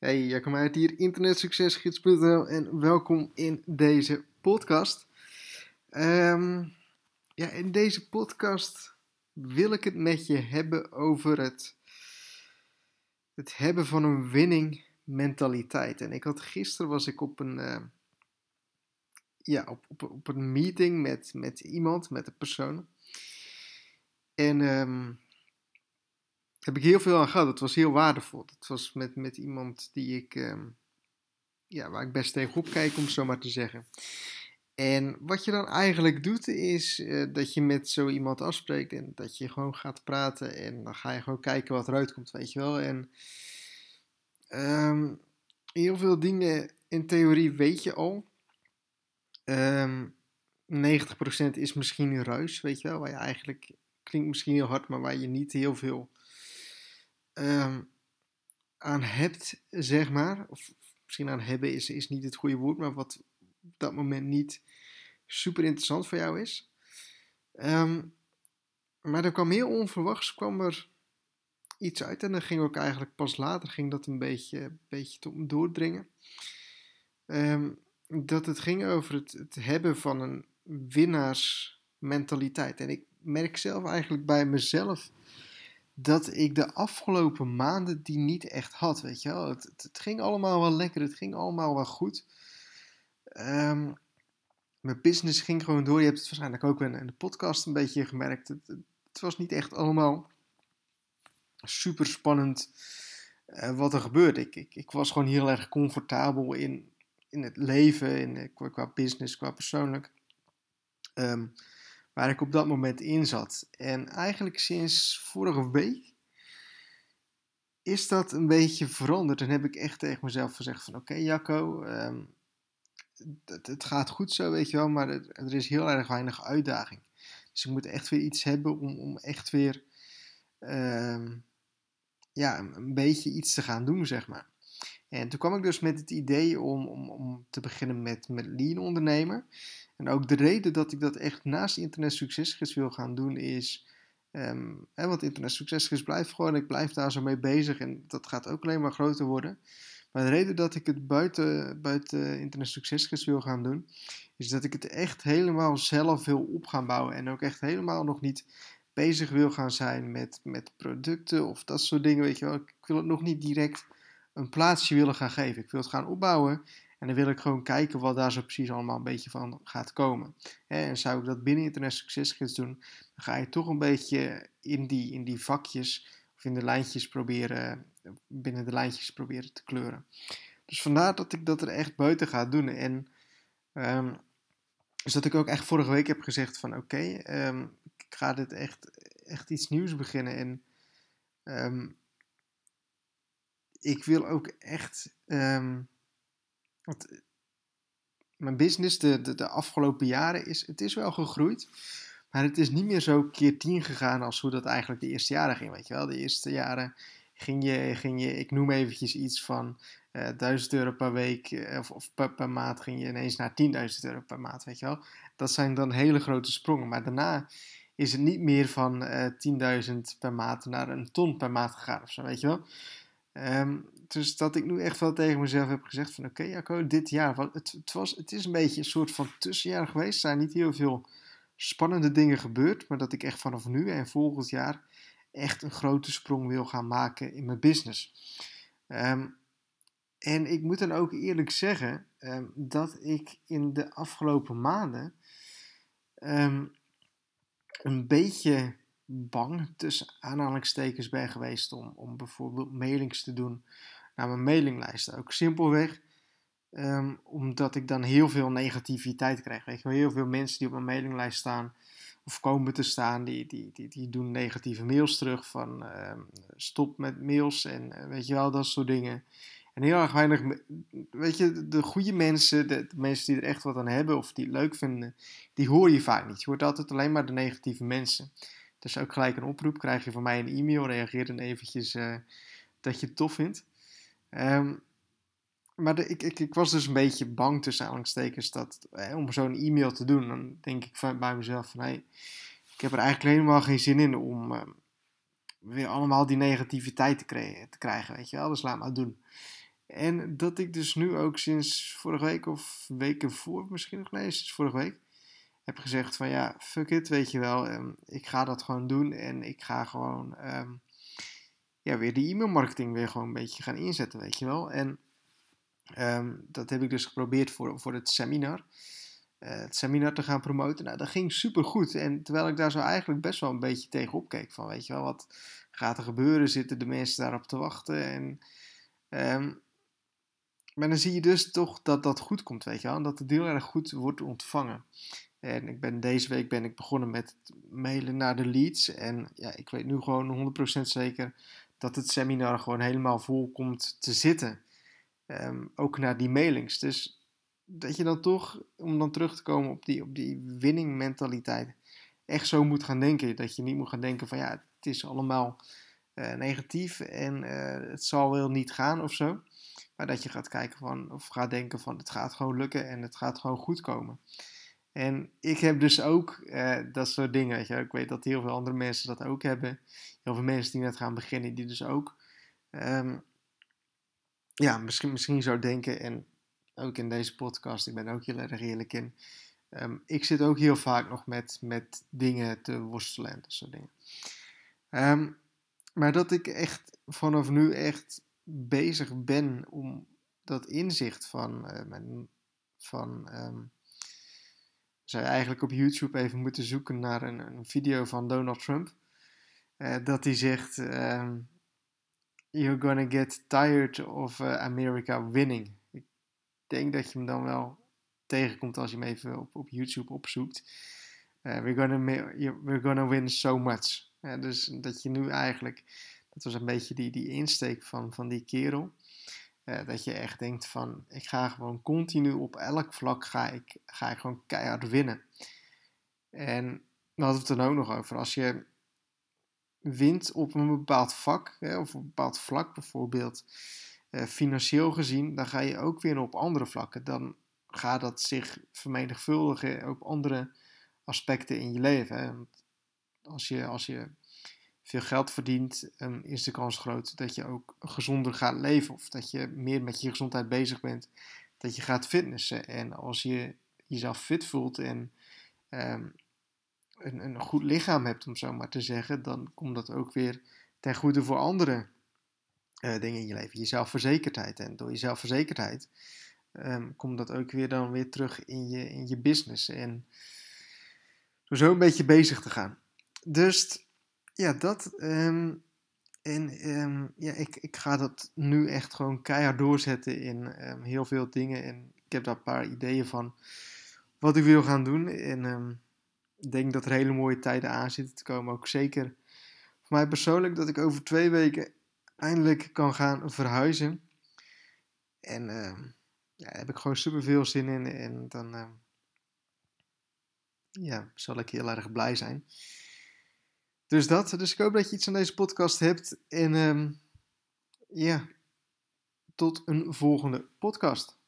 Hey, Jacco uit hier, internetsuccesgids.nl en welkom in deze podcast. Ehm, ja, in deze podcast wil ik het met je hebben over het, het hebben van een winning mentaliteit. En ik had gisteren was ik op een, uh, ja, op, op, op een meeting met, met iemand, met een persoon. En um, heb ik heel veel aan gehad. Het was heel waardevol. Het was met, met iemand die ik, ehm, ja, waar ik best tegenop kijk, om het zo maar te zeggen. En wat je dan eigenlijk doet, is uh, dat je met zo iemand afspreekt en dat je gewoon gaat praten en dan ga je gewoon kijken wat eruit komt, weet je wel. En um, heel veel dingen in theorie weet je al. Um, ehm, 90% is misschien ruis, weet je wel, waar je eigenlijk, klinkt misschien heel hard, maar waar je niet heel veel um, aan hebt, zeg maar. Of misschien aan hebben is, is niet het goede woord, maar wat op dat moment niet super interessant voor jou is. Um, maar er kwam heel onverwachts kwam er iets uit. En dan ging ook eigenlijk pas later ging dat een beetje, beetje tot doordringen. Um, dat het ging over het, het hebben van een winnaarsmentaliteit. En ik merk zelf eigenlijk bij mezelf dat ik de afgelopen maanden die niet echt had, weet je wel. Het, het, ging allemaal wel lekker, het ging allemaal wel goed. Um, mijn business ging gewoon door. Je hebt het waarschijnlijk ook in de podcast een beetje gemerkt. Het, het was niet echt allemaal super spannend uh, wat er gebeurde. Ik, ik, ik, was gewoon heel erg comfortabel in, in het leven, in, eh, qua, qua business, qua persoonlijk. Um, waar ik op dat moment in zat. En eigenlijk sinds vorige week is dat een beetje veranderd. En heb ik echt tegen mezelf gezegd van oké Jacco, um, het, gaat goed zo weet je wel, maar er, is heel erg weinig uitdaging. Dus ik moet echt weer iets hebben om, om echt weer um, ja, een beetje iets te gaan doen zeg maar. En toen kwam ik dus met het idee om, om, om te beginnen met, met lean ondernemen. En ook de reden dat ik dat echt naast Internet Succesgids wil gaan doen is... Um, hè, want Internet Succesgids blijft gewoon, ik blijf daar zo mee bezig en dat gaat ook alleen maar groter worden. Maar de reden dat ik het buiten, buiten Internet Succesgids wil gaan doen, is dat ik het echt helemaal zelf wil op gaan bouwen. En ook echt helemaal nog niet bezig wil gaan zijn met, met producten of dat soort dingen, weet je wel. Ik wil het nog niet direct een plaatsje willen gaan geven. Ik wil het gaan opbouwen en dan wil ik gewoon kijken wat daar zo precies allemaal een beetje van gaat komen. En zou ik dat binnen Internet Succesgids doen, dan ga je toch een beetje in die, in die vakjes of in de lijntjes proberen, binnen de lijntjes proberen te kleuren. Dus vandaar dat ik dat er echt buiten ga doen. En um, dus dat ik ook echt vorige week heb gezegd van oké, um, ik ga dit echt, echt iets nieuws beginnen. En um, ik wil ook echt um, want eh, mijn business de, de, de, afgelopen jaren is, het is wel gegroeid. Maar het is niet meer zo keer tien gegaan als hoe dat eigenlijk de eerste jaren ging. Weet je wel, de eerste jaren ging je, ging je ik noem eventjes iets van uh, eh, 1000 euro per week uh, of, of per, per, maand ging je ineens naar 10.000 euro per maand, weet je wel. Dat zijn dan hele grote sprongen. Maar daarna is het niet meer van uh, 10.000 per maand naar een ton per maand gegaan of zo, weet je wel. Um, dus dat ik nu echt wel tegen mezelf heb gezegd van oké okay, Jacco, dit jaar, het, het, was, het is een beetje een soort van tussenjaar geweest. Er zijn niet heel veel spannende dingen gebeurd, maar dat ik echt vanaf nu en volgend jaar echt een grote sprong wil gaan maken in mijn business. Um, en ik moet dan ook eerlijk zeggen um, dat ik in de afgelopen maanden een beetje bang tussen aanhalingstekens ben geweest om, om bijvoorbeeld mailings te doen naar mijn mailinglijst. Ook simpelweg um, omdat ik dan heel veel negativiteit krijg. Weet je wel, heel veel mensen die op mijn mailinglijst staan of komen te staan, die, die, die, die doen negatieve mails terug van um, stop met mails en uh, weet je wel, dat soort dingen. En heel erg weinig, weet je, de goede mensen, de, de, mensen die er echt wat aan hebben of die het leuk vinden, die hoor je vaak niet. Je hoort altijd alleen maar de negatieve mensen. Dus ook gelijk een oproep, krijg je van mij een e-mail, reageer dan eventjes uh, dat je het tof vindt. Um, maar ik, ik, ik, was dus een beetje bang tussen aanhalingstekens dat eh, om zo'n e-mail te doen. Dan denk ik bij mezelf van hey, ik heb er eigenlijk helemaal geen zin in om uh, weer allemaal die negativiteit te, te, krijgen. Weet je wel, dus laat maar doen. En dat ik dus nu ook sinds vorige week of weken voor, misschien nog nee, sinds vorige week, heb gezegd van ja, fuck it, weet je wel. Um, ik ga dat gewoon doen en ik ga gewoon um, ja, weer die e-mailmarketing weer gewoon een beetje gaan inzetten, weet je wel. En um, dat heb ik dus geprobeerd voor, voor het seminar. Uh, het seminar te gaan promoten. Nou, dat ging super goed. En terwijl ik daar zo eigenlijk best wel een beetje tegenop keek. Van weet je wel, wat gaat er gebeuren? Zitten de mensen daarop te wachten? En maar dan zie je dus toch dat dat goed komt, weet je wel. En dat het heel erg goed wordt ontvangen. En ik ben, deze week ben ik begonnen met mailen naar de leads. En ja, ik weet nu gewoon 100% zeker dat het seminar gewoon helemaal vol komt te zitten. Ehm, ook naar die mailings. Dus dat je dan toch, om dan terug te komen op die, op die winning mentaliteit, echt zo moet gaan denken. Dat je niet moet gaan denken van ja, het is allemaal uh, negatief en uh, het zal wel niet gaan of zo. Maar dat je gaat kijken van, of gaat denken van het gaat gewoon lukken en het gaat gewoon goed komen. En ik heb dus ook uh, dat soort dingen. Ik weet dat heel veel andere mensen dat ook hebben. Heel veel mensen die net gaan beginnen, die dus ook. Um, ja, misschien, misschien zo denken. En ook in deze podcast, ik ben ook heel erg eerlijk in. Um, ik zit ook heel vaak nog met, met dingen te worstelen en dat soort dingen. Um, maar dat ik echt vanaf nu echt bezig ben om dat inzicht van, mijn, van zou je eigenlijk op YouTube even moeten zoeken naar een, een video van Donald Trump. Uh, dat hij zegt: um, You're gonna get tired of uh, America winning. Ik denk dat je hem dan wel tegenkomt als je hem even op, op YouTube opzoekt. Uh, we're, gonna we're gonna win so much. dus dat je nu eigenlijk, dat was een beetje die, die insteek van, van die kerel. Uh, dat je echt denkt van, ik ga gewoon continu op elk vlak ga ik, ga ik gewoon keihard winnen. En we hadden we het dan ook nog over. Als je wint op een bepaald vak, hè, of een bepaald vlak bijvoorbeeld, uh, financieel gezien, dan ga je ook winnen op andere vlakken. Dan gaat dat zich vermenigvuldigen op andere aspecten in je leven. Hè. Als je, als je veel geld verdient, um, is de kans groot dat je ook gezonder gaat leven. Of dat je meer met je gezondheid bezig bent. Dat je gaat fitnessen. En als je jezelf fit voelt en um, een, een goed lichaam hebt, om zo maar te zeggen, dan komt dat ook weer ten goede voor andere uh, dingen in je leven. Je zelfverzekerdheid. En door je zelfverzekerdheid um, komt dat ook weer dan weer terug in je, in je business. En door zo een beetje bezig te gaan. Dus ja, dat. Um, en um, ja, ik, ik ga dat nu echt gewoon keihard doorzetten in um, heel veel dingen. En ik heb daar een paar ideeën van wat ik wil gaan doen. En ik denk dat er hele mooie tijden aan zitten te komen. Ook zeker voor mij persoonlijk dat ik over twee weken eindelijk kan gaan verhuizen. En ja, daar heb ik gewoon super veel zin in. En dan ja, zal ik heel erg blij zijn. Dus dat. Dus ik hoop dat je iets aan deze podcast hebt. En um, ja, tot een volgende podcast.